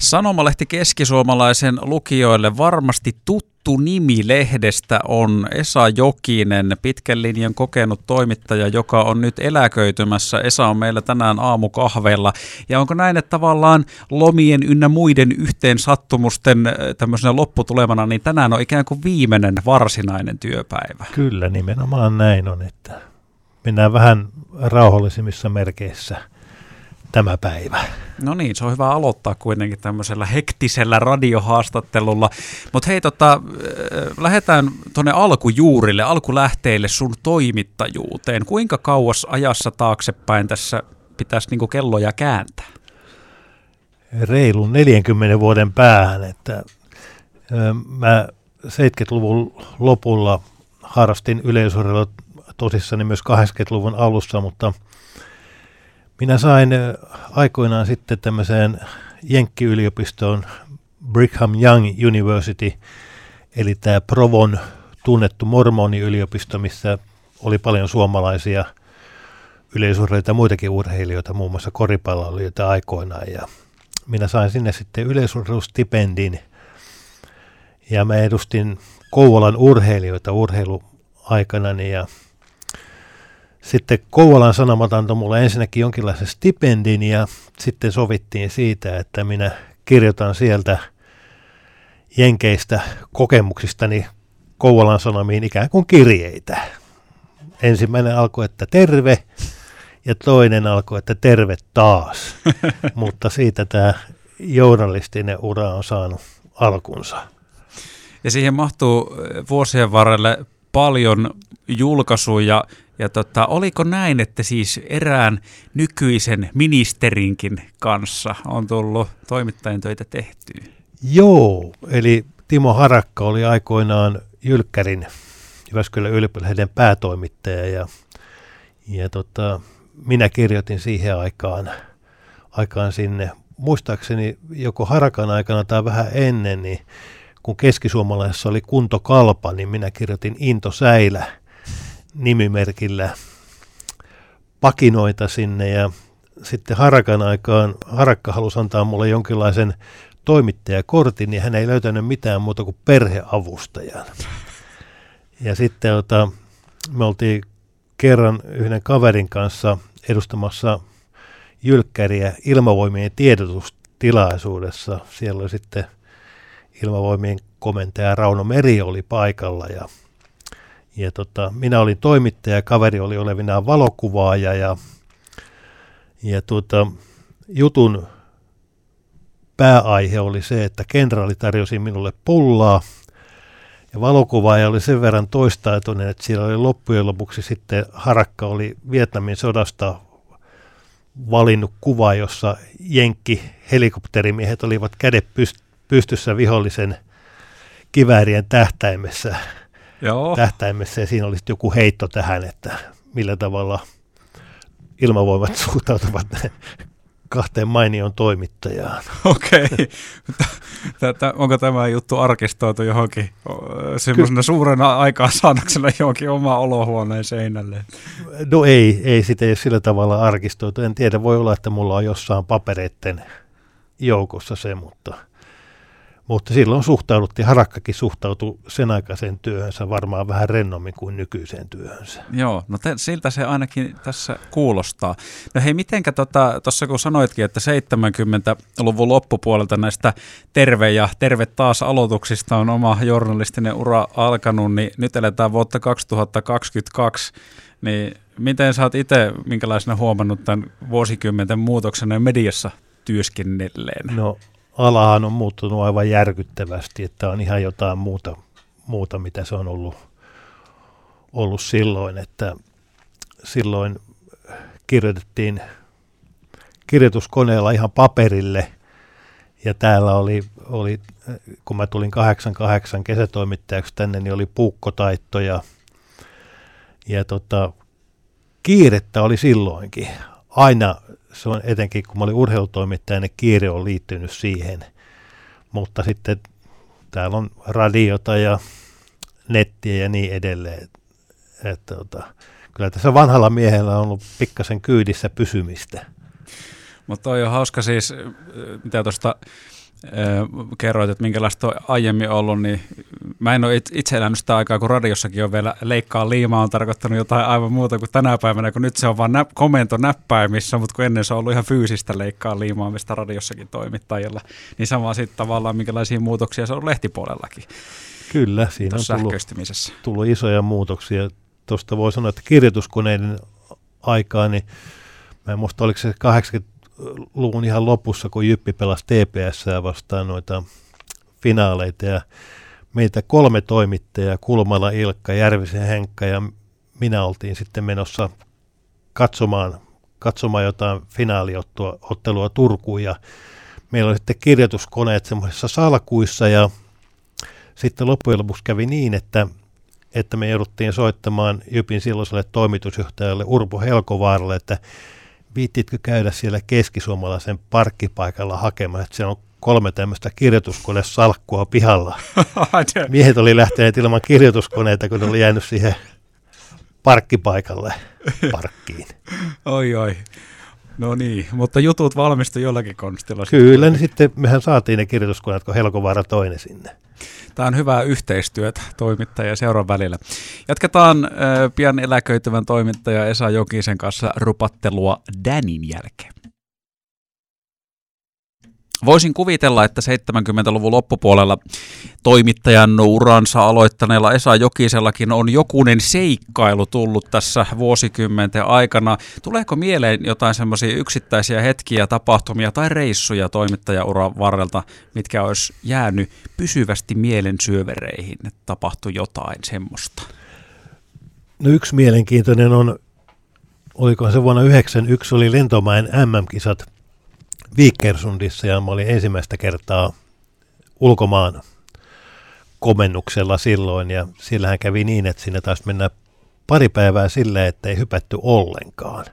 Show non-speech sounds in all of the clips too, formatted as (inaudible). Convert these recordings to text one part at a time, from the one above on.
Sanomalehti keskisuomalaisen lukijoille varmasti tuttu nimi lehdestä on Esa Jokinen, pitkän linjan kokenut toimittaja, joka on nyt eläköitymässä. Esa on meillä tänään aamukahveilla. Ja onko näin, että tavallaan lomien ynnä muiden yhteen sattumusten äh, tämmöisenä lopputulemana, niin tänään on ikään kuin viimeinen varsinainen työpäivä? Kyllä, nimenomaan näin on, että mennään vähän rauhallisimmissa merkeissä – tämä päivä. No niin, se on hyvä aloittaa kuitenkin tämmöisellä hektisellä radiohaastattelulla. Mutta hei, tota, äh, lähdetään tuonne alkujuurille, alkulähteille sun toimittajuuteen. Kuinka kauas ajassa taaksepäin tässä pitäisi niinku kelloja kääntää? Reilun 40 vuoden päähän, että mä 70-luvun lopulla harrastin yleisurheilua tosissani myös 80-luvun alussa, mutta – minä sain aikoinaan sitten tämmöiseen Jenkki-yliopistoon Brigham Young University, eli tämä Provon tunnettu mormoniyliopisto, missä oli paljon suomalaisia yleisurheilijoita ja muitakin urheilijoita, muun muassa koripalloilijoita aikoinaan. Ja minä sain sinne sitten yleisurheilustipendin ja mä edustin Kouvolan urheilijoita urheiluaikanani ja sitten Kouvolan Sanomat antoi mulle ensinnäkin jonkinlaisen stipendin ja sitten sovittiin siitä, että minä kirjoitan sieltä jenkeistä kokemuksistani Kouvolan Sanomiin ikään kuin kirjeitä. Ensimmäinen alkoi, että terve, ja toinen alkoi, että terve taas. (laughs) Mutta siitä tämä journalistinen ura on saanut alkunsa. Ja siihen mahtuu vuosien varrelle paljon julkaisuja ja tota, oliko näin, että siis erään nykyisen ministerinkin kanssa on tullut toimittajan töitä tehtyä? Joo, eli Timo Harakka oli aikoinaan Jylkkärin Jyväskylän yliopistollehden päätoimittaja ja, ja tota, minä kirjoitin siihen aikaan, aikaan sinne. Muistaakseni joko Harakan aikana tai vähän ennen, niin kun keskisuomalaisessa oli Kunto Kalpa, niin minä kirjoitin Into Säilä – nimimerkillä pakinoita sinne ja sitten Harakan aikaan Harakka halusi antaa mulle jonkinlaisen toimittajakortin ja hän ei löytänyt mitään muuta kuin perheavustajan. Ja sitten ota, me oltiin kerran yhden kaverin kanssa edustamassa Jylkkäriä ilmavoimien tiedotustilaisuudessa. Siellä oli sitten ilmavoimien komentaja Rauno Meri oli paikalla ja ja tota, minä olin toimittaja, kaveri oli olevinaan valokuvaaja ja, ja tota, jutun pääaihe oli se, että kenraali tarjosi minulle pullaa ja valokuvaaja oli sen verran toistaitoinen, että siellä oli loppujen lopuksi sitten Harakka oli Vietnamin sodasta valinnut kuva, jossa Jenkki helikopterimiehet olivat kädet pystyssä vihollisen kiväärien tähtäimessä Joo. tähtäimessä ja siinä olisi joku heitto tähän, että millä tavalla ilmavoimat (laughs) suhtautuvat kahteen mainion toimittajaan. Okei. Okay. Onko tämä juttu arkistoitu johonkin semmoisena suurena aikaansaannoksena johonkin oma olohuoneen seinälle? No ei, ei sitä ei sillä tavalla arkistoitu. En tiedä, voi olla, että mulla on jossain papereiden joukossa se, mutta – mutta silloin suhtauduttiin, Harakkakin suhtautui sen aikaisen työhönsä varmaan vähän rennommin kuin nykyiseen työhönsä. Joo, no te, siltä se ainakin tässä kuulostaa. No hei, mitenkä tuossa tota, kun sanoitkin, että 70-luvun loppupuolelta näistä terve ja terve taas aloituksista on oma journalistinen ura alkanut, niin nyt eletään vuotta 2022, niin miten sä oot itse, minkälaisena huomannut tämän vuosikymmenten muutoksena mediassa työskennelleen? No alahan on muuttunut aivan järkyttävästi, että on ihan jotain muuta, muuta mitä se on ollut, ollut silloin, että silloin kirjoitettiin kirjoituskoneella ihan paperille ja täällä oli, oli kun mä tulin 88 kesätoimittajaksi tänne, niin oli puukkotaitto ja, ja tota, kiirettä oli silloinkin. Aina se on etenkin, kun mä olin urheilutoimittaja, niin kiire on liittynyt siihen. Mutta sitten täällä on radiota ja nettiä ja niin edelleen. Että, että, että, kyllä tässä vanhalla miehellä on ollut pikkasen kyydissä pysymistä. Mutta on hauska siis, mitä tuosta kerroit, että minkälaista on aiemmin ollut, niin mä en ole itse elänyt sitä aikaa, kun radiossakin on vielä leikkaa liimaa, on tarkoittanut jotain aivan muuta kuin tänä päivänä, kun nyt se on vain nä- komento näppäimissä, mutta kun ennen se on ollut ihan fyysistä leikkaa liimaa, mistä radiossakin toimittajilla, niin sama sitten tavallaan minkälaisia muutoksia se on lehtipuolellakin. Kyllä, siinä on tullut, tullut isoja muutoksia. Tuosta voi sanoa, että kirjoituskoneiden aikaa, niin mä en muista, oliko se 80-luvun ihan lopussa, kun Jyppi pelasi TPS vastaan noita finaaleita ja meitä kolme toimittajaa, Kulmala, Ilkka, Järvisen Henkka ja minä oltiin sitten menossa katsomaan, katsomaan jotain finaaliottelua Turkuun. Ja meillä oli sitten kirjoituskoneet semmoisissa salkuissa ja sitten loppujen lopuksi kävi niin, että, että me jouduttiin soittamaan Jypin silloiselle toimitusjohtajalle Urpo Helkovaaralle, että viittitkö käydä siellä keskisuomalaisen parkkipaikalla hakemaan, että siellä on kolme tämmöistä kirjoituskonesalkkua pihalla. (laughs) Miehet oli lähteneet ilman kirjoituskoneita, kun ne oli jäänyt siihen parkkipaikalle (laughs) parkkiin. Oi oi. No niin, mutta jutut valmistui jollakin konstilla. Kyllä, niin sitten mehän saatiin ne kirjoituskoneet, kun Helkovaara toinen sinne. Tämä on hyvää yhteistyötä toimittaja ja seuran välillä. Jatketaan äh, pian eläköityvän toimittaja Esa Jokisen kanssa rupattelua Danin jälkeen. Voisin kuvitella, että 70-luvun loppupuolella toimittajan uransa aloittaneella Esa Jokisellakin on jokunen seikkailu tullut tässä vuosikymmenten aikana. Tuleeko mieleen jotain semmoisia yksittäisiä hetkiä, tapahtumia tai reissuja toimittajauran varrelta, mitkä olisi jäänyt pysyvästi mielen syövereihin, että tapahtui jotain semmoista? No yksi mielenkiintoinen on, oliko se vuonna 1991, oli Lentomäen MM-kisat – Viikersundissa ja mä olin ensimmäistä kertaa ulkomaan komennuksella silloin ja sillähän kävi niin, että sinne taas mennä pari päivää sillä, että ei hypätty ollenkaan.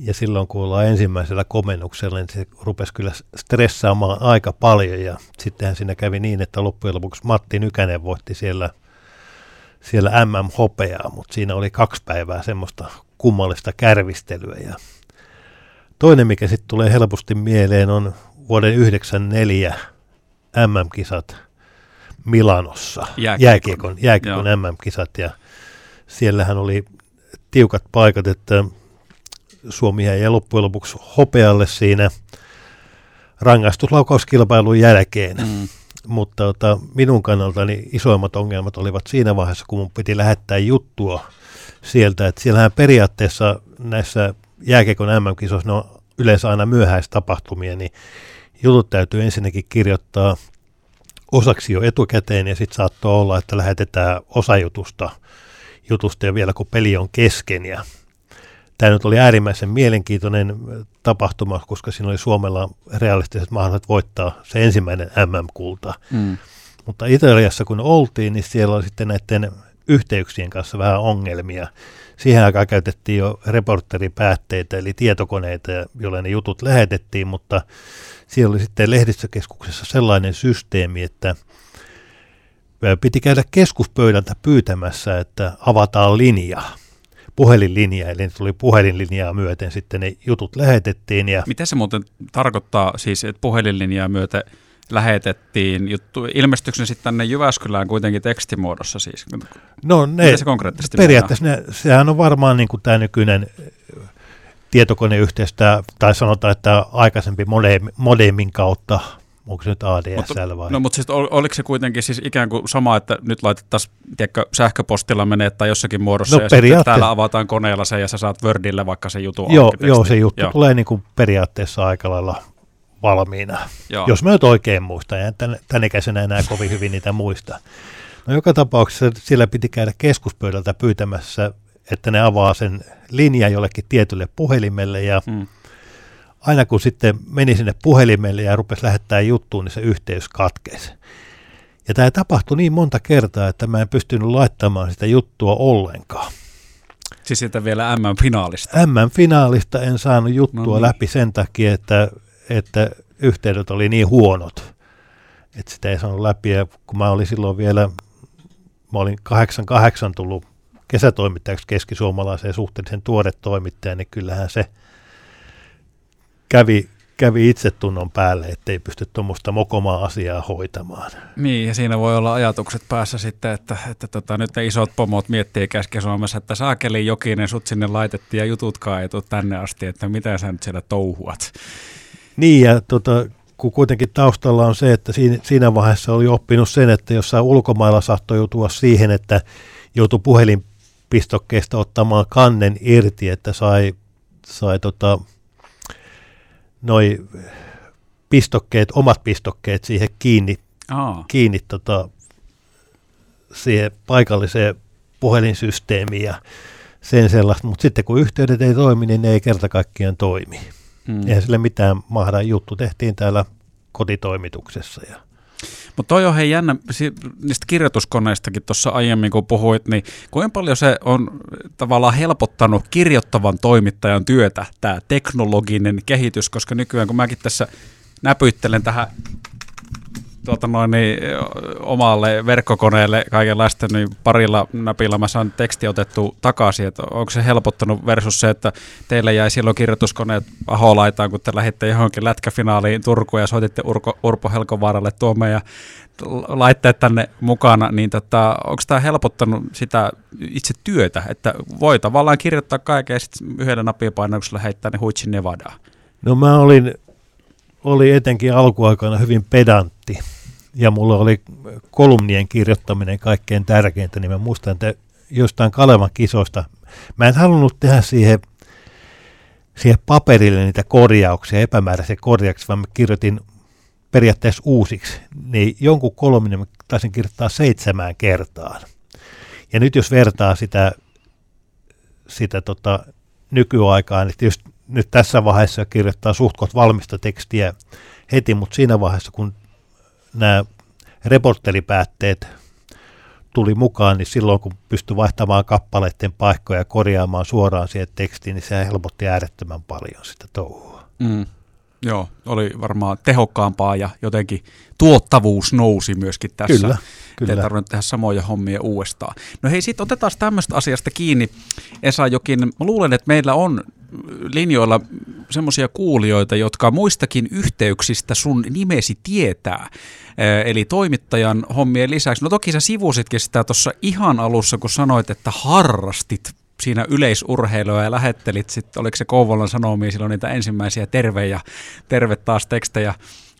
Ja silloin kun ollaan ensimmäisellä komennuksella, niin se rupesi kyllä stressaamaan aika paljon ja sittenhän siinä kävi niin, että loppujen lopuksi Matti Nykänen voitti siellä, siellä MM-hopeaa, mutta siinä oli kaksi päivää semmoista kummallista kärvistelyä ja Toinen, mikä sitten tulee helposti mieleen, on vuoden 1994 MM-kisat Milanossa, jääkiekon, jääkiekon, jääkiekon MM-kisat, ja siellähän oli tiukat paikat, että Suomi jäi loppujen lopuksi hopealle siinä rangaistuslaukauskilpailun jälkeen. Mm. Mutta ota, minun kannaltani isoimmat ongelmat olivat siinä vaiheessa, kun mun piti lähettää juttua sieltä, että siellähän periaatteessa näissä jääkiekon MM-kisoissa, ne on yleensä aina myöhäistapahtumia, niin jutut täytyy ensinnäkin kirjoittaa osaksi jo etukäteen ja sitten saattoi olla, että lähetetään osa jutusta, jutusta ja vielä kun peli on kesken. Ja tämä nyt oli äärimmäisen mielenkiintoinen tapahtuma, koska siinä oli Suomella realistiset mahdollisuudet voittaa se ensimmäinen MM-kulta. Mm. Mutta Italiassa kun oltiin, niin siellä oli sitten näiden yhteyksien kanssa vähän ongelmia siihen aikaan käytettiin jo reporteripäätteitä, eli tietokoneita, joilla ne jutut lähetettiin, mutta siellä oli sitten lehdistökeskuksessa sellainen systeemi, että piti käydä keskuspöydältä pyytämässä, että avataan linja, puhelinlinja, eli tuli puhelinlinjaa myöten sitten ne jutut lähetettiin. Ja Mitä se muuten tarkoittaa siis, että puhelinlinjaa myöten lähetettiin juttu. Ilmestyykö sitten tänne Jyväskylään kuitenkin tekstimuodossa siis? No ne, se konkreettisesti periaatteessa ne, sehän on varmaan niin tämä nykyinen tietokoneyhteistyö, tai sanotaan, että aikaisempi modemin kautta onko se nyt ADSL vai? No mutta siis ol, oliko se kuitenkin siis ikään kuin sama, että nyt laitettaisiin tiedätkö, sähköpostilla menee tai jossakin muodossa no, ja sitten täällä avataan koneella se ja sä saat Wordille vaikka se jutu Joo, joo se juttu joo. tulee niin kuin periaatteessa aika lailla valmiina. Joo. Jos mä nyt oikein muistan, ja tän, tän ikäisenä enää kovin hyvin niitä muista. No joka tapauksessa sillä piti käydä keskuspöydältä pyytämässä, että ne avaa sen linjan jollekin tietylle puhelimelle ja mm. aina kun sitten meni sinne puhelimelle ja rupesi lähettää juttuun, niin se yhteys katkesi. Ja tämä tapahtui niin monta kertaa, että mä en pystynyt laittamaan sitä juttua ollenkaan. Siis sitä vielä M-finaalista? M-finaalista en saanut juttua no niin. läpi sen takia, että että yhteydet oli niin huonot, että sitä ei saanut läpi. Ja kun mä olin silloin vielä, mä olin 88 tullut kesätoimittajaksi keskisuomalaiseen suhteellisen tuore toimittaja, niin kyllähän se kävi, kävi itsetunnon päälle, ettei pysty tuommoista mokomaa asiaa hoitamaan. Niin, ja siinä voi olla ajatukset päässä sitten, että, että tota, nyt ne isot pomot miettii Keski-Suomessa, että saakeli jokinen, sut sinne laitettiin ja jututkaan ei tänne asti, että mitä sä nyt siellä touhuat. Niin, ja tota, kun kuitenkin taustalla on se, että siinä, siinä vaiheessa oli oppinut sen, että jossain ulkomailla saattoi joutua siihen, että joutui puhelinpistokkeesta ottamaan kannen irti, että sai, sai tota, noi pistokkeet, omat pistokkeet siihen kiinni, Aa. kiinni tota, siihen paikalliseen puhelinsysteemiin ja sen sellaista, mutta sitten kun yhteydet ei toimi, niin ne ei kerta kaikkiaan toimi. Hmm. Eihän sille mitään mahda. Juttu tehtiin täällä kotitoimituksessa. Ja. Mutta toi on hei jännä, niistä kirjoituskoneistakin tuossa aiemmin kun puhuit, niin kuinka paljon se on tavallaan helpottanut kirjoittavan toimittajan työtä, tämä teknologinen kehitys, koska nykyään kun mäkin tässä näpyittelen tähän tuota noin, niin, omalle verkkokoneelle kaikenlaista, niin parilla napilla mä saan teksti otettu takaisin, että onko se helpottanut versus se, että teille jäi silloin kirjoituskoneet aholaitaan, kun te lähditte johonkin lätkäfinaaliin Turkuun ja soititte Urko, Urpo Helkovaaralle tuo meidän laitteet tänne mukana, niin tota, onko tämä helpottanut sitä itse työtä, että voi tavallaan kirjoittaa kaiken ja sitten yhdellä napipainauksella heittää ne huitsin Nevadaan? No mä olin oli etenkin alkuaikana hyvin pedantti ja mulla oli kolumnien kirjoittaminen kaikkein tärkeintä, niin mä muistan, että jostain Kalevan kisoista, mä en halunnut tehdä siihen, siihen paperille niitä korjauksia, epämääräisiä korjauksia, vaan mä kirjoitin periaatteessa uusiksi, niin jonkun kolumnin mä taisin kirjoittaa seitsemään kertaan. Ja nyt jos vertaa sitä, sitä tota, nykyaikaan, niin just nyt tässä vaiheessa kirjoittaa suhtkot valmista tekstiä heti, mutta siinä vaiheessa, kun nämä reporteripäätteet tuli mukaan, niin silloin kun pystyi vaihtamaan kappaleiden paikkoja ja korjaamaan suoraan siihen tekstiin, niin se helpotti äärettömän paljon sitä touhua. Mm. Joo, oli varmaan tehokkaampaa ja jotenkin tuottavuus nousi myöskin tässä. Kyllä, kyllä. Ei tarvinnut tehdä samoja hommia uudestaan. No hei, sitten otetaan tämmöistä asiasta kiinni. Esa Jokin, mä luulen, että meillä on linjoilla semmoisia kuulijoita, jotka muistakin yhteyksistä sun nimesi tietää. Eli toimittajan hommien lisäksi. No toki sä sivusitkin sitä tuossa ihan alussa, kun sanoit, että harrastit siinä yleisurheilua ja lähettelit sitten, oliko se Kouvolan Sanomia silloin niitä ensimmäisiä terve ja terve taas tekstejä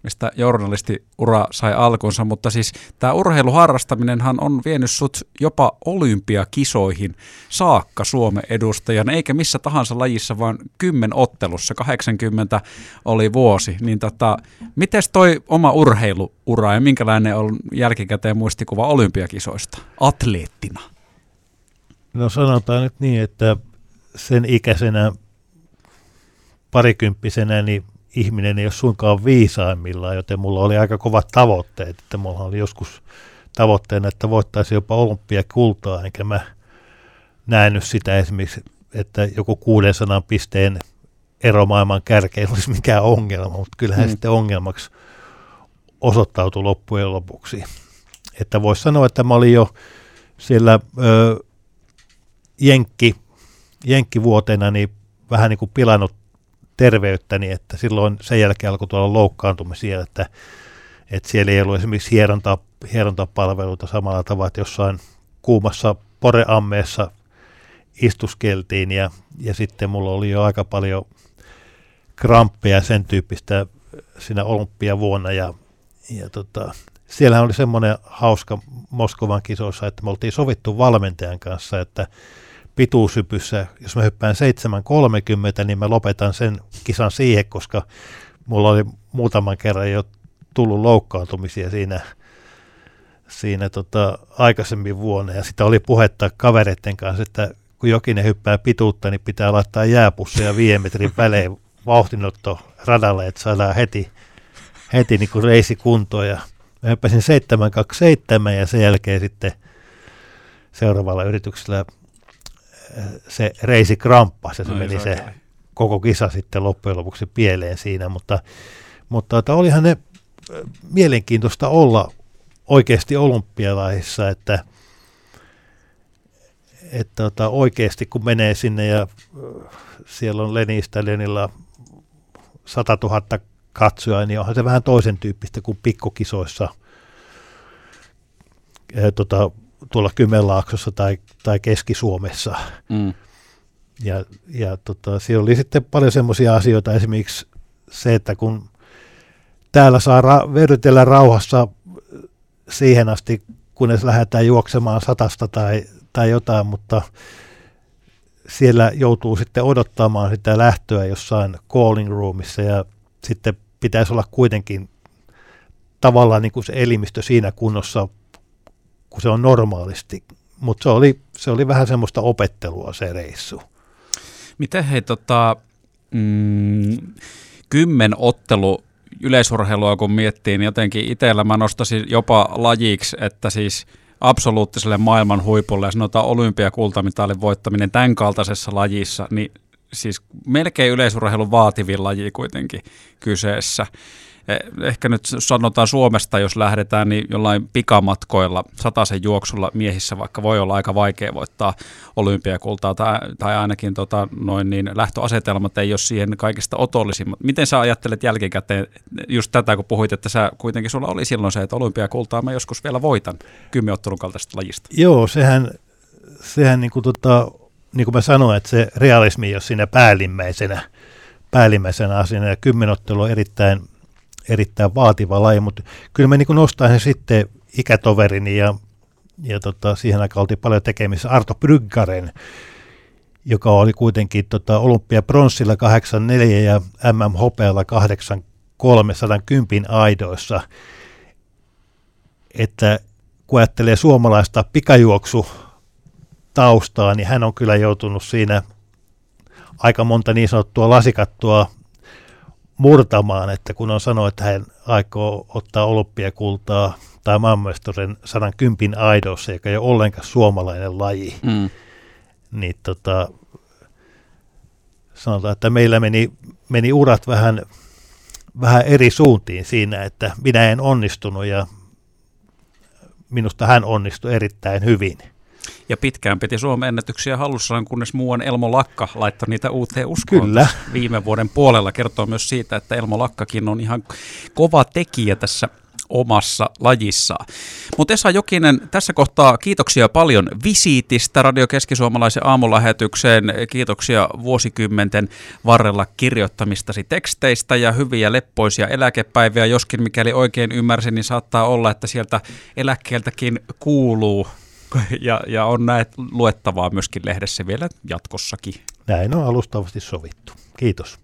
mistä journalistiura sai alkunsa, mutta siis tämä urheiluharrastaminenhan on vienyt sut jopa olympiakisoihin saakka Suomen edustajana, eikä missä tahansa lajissa, vaan kymmen ottelussa, 80 oli vuosi. Niin tota, miten toi oma urheiluura ja minkälainen on jälkikäteen muistikuva olympiakisoista atleettina? No sanotaan nyt niin, että sen ikäisenä parikymppisenä niin ihminen ei ole suinkaan viisaimmillaan, joten mulla oli aika kovat tavoitteet, että mulla oli joskus tavoitteena, että voittaisi jopa olympiakultaa, enkä mä nähnyt sitä esimerkiksi, että joku 600 pisteen ero maailman kärkeen olisi mikään ongelma, mutta kyllähän mm. sitten ongelmaksi osoittautui loppujen lopuksi. Että voisi sanoa, että mä olin jo siellä ö, Jenkki, Jenkkivuotena niin vähän niin kuin pilannut terveyttäni, että silloin sen jälkeen alkoi tuolla loukkaantumisia, että, että siellä ei ollut esimerkiksi hieronta, hierontapalveluita samalla tavalla, että jossain kuumassa poreammeessa istuskeltiin ja, ja sitten mulla oli jo aika paljon kramppeja sen tyyppistä siinä olympiavuonna ja, ja tota, siellähän oli semmoinen hauska Moskovan kisoissa, että me oltiin sovittu valmentajan kanssa, että pituushypyssä, jos mä hyppään 7.30, niin mä lopetan sen kisan siihen, koska mulla oli muutaman kerran jo tullut loukkaantumisia siinä, siinä tota, aikaisemmin vuonna. Ja sitä oli puhetta kavereiden kanssa, että kun jokinen hyppää pituutta, niin pitää laittaa jääpusseja viiden metrin välein vauhtinotto radalle, että saadaan heti, heti niin kuin reisi kuntoon. Ja mä hyppäsin 727 ja sen jälkeen sitten seuraavalla yrityksellä se reisi kramppasi ja se no, meni se okay. koko kisa sitten loppujen lopuksi pieleen siinä, mutta, mutta että olihan ne mielenkiintoista olla oikeasti olympialaisissa, että, että tota, oikeasti kun menee sinne ja siellä on Lenistä Lenillä 100 000 katsoja, niin onhan se vähän toisen tyyppistä kuin pikkukisoissa ää, tota, tuolla Kymenlaaksossa tai, tai Keski-Suomessa. Mm. Ja, ja tota, siellä oli sitten paljon semmoisia asioita, esimerkiksi se, että kun täällä saa ra- verrytellä rauhassa siihen asti, kunnes lähdetään juoksemaan satasta tai, tai jotain, mutta siellä joutuu sitten odottamaan sitä lähtöä jossain calling roomissa ja sitten pitäisi olla kuitenkin tavallaan niin kuin se elimistö siinä kunnossa, kun se on normaalisti. Mutta se oli, se oli vähän semmoista opettelua se reissu. Miten hei, tota, mm, kymmen ottelu yleisurheilua kun miettii, niin jotenkin itsellä mä nostaisin jopa lajiksi, että siis absoluuttiselle maailman huipulle ja sanotaan olympiakultamitalin voittaminen tämän kaltaisessa lajissa, niin siis melkein yleisurheilun vaativin laji kuitenkin kyseessä. Eh, ehkä nyt sanotaan Suomesta, jos lähdetään, niin jollain pikamatkoilla, sataisen juoksulla miehissä vaikka voi olla aika vaikea voittaa olympiakultaa, tai, tai ainakin tota, noin niin lähtöasetelmat ei ole siihen kaikista otollisimmat. Miten sä ajattelet jälkikäteen just tätä, kun puhuit, että sä kuitenkin sulla oli silloin se, että olympiakultaa mä joskus vielä voitan kymmenottelun kaltaisesta lajista? Joo, sehän, sehän niin kuin, tota, niin kuin mä sanoin, että se realismi ei ole siinä päällimmäisenä, päällimmäisenä asiana, ja kymmenottelu on erittäin erittäin vaativa laji, mutta kyllä mä niin nostan sen sitten ikätoverini ja, ja tota, siihen aikaan oltiin paljon tekemisissä Arto Bryggaren, joka oli kuitenkin tota, olympia pronssilla 84 ja MM hopealla 83 110 aidoissa. Että kun ajattelee suomalaista pikajuoksu taustaa, niin hän on kyllä joutunut siinä aika monta niin sanottua lasikattua murtamaan, että kun on sanonut, että hän aikoo ottaa olympiakultaa tai maailmanmestaruuden 110 aidossa, joka ei ole ollenkaan suomalainen laji, mm. niin tota, sanotaan, että meillä meni, meni urat vähän, vähän eri suuntiin siinä, että minä en onnistunut ja minusta hän onnistui erittäin hyvin. Ja pitkään piti Suomen ennätyksiä hallussaan, kunnes muuan Elmo Lakka laittoi niitä uuteen uskoon Kyllä. viime vuoden puolella. Kertoo myös siitä, että Elmo Lakkakin on ihan kova tekijä tässä omassa lajissaan. Mutta Esa Jokinen, tässä kohtaa kiitoksia paljon visiitistä Radio Keskisuomalaisen aamulähetykseen. Kiitoksia vuosikymmenten varrella kirjoittamistasi teksteistä ja hyviä leppoisia eläkepäiviä. Joskin mikäli oikein ymmärsin, niin saattaa olla, että sieltä eläkkeeltäkin kuuluu (laughs) ja, ja on näet luettavaa myöskin lehdessä vielä jatkossakin. Näin on alustavasti sovittu. Kiitos.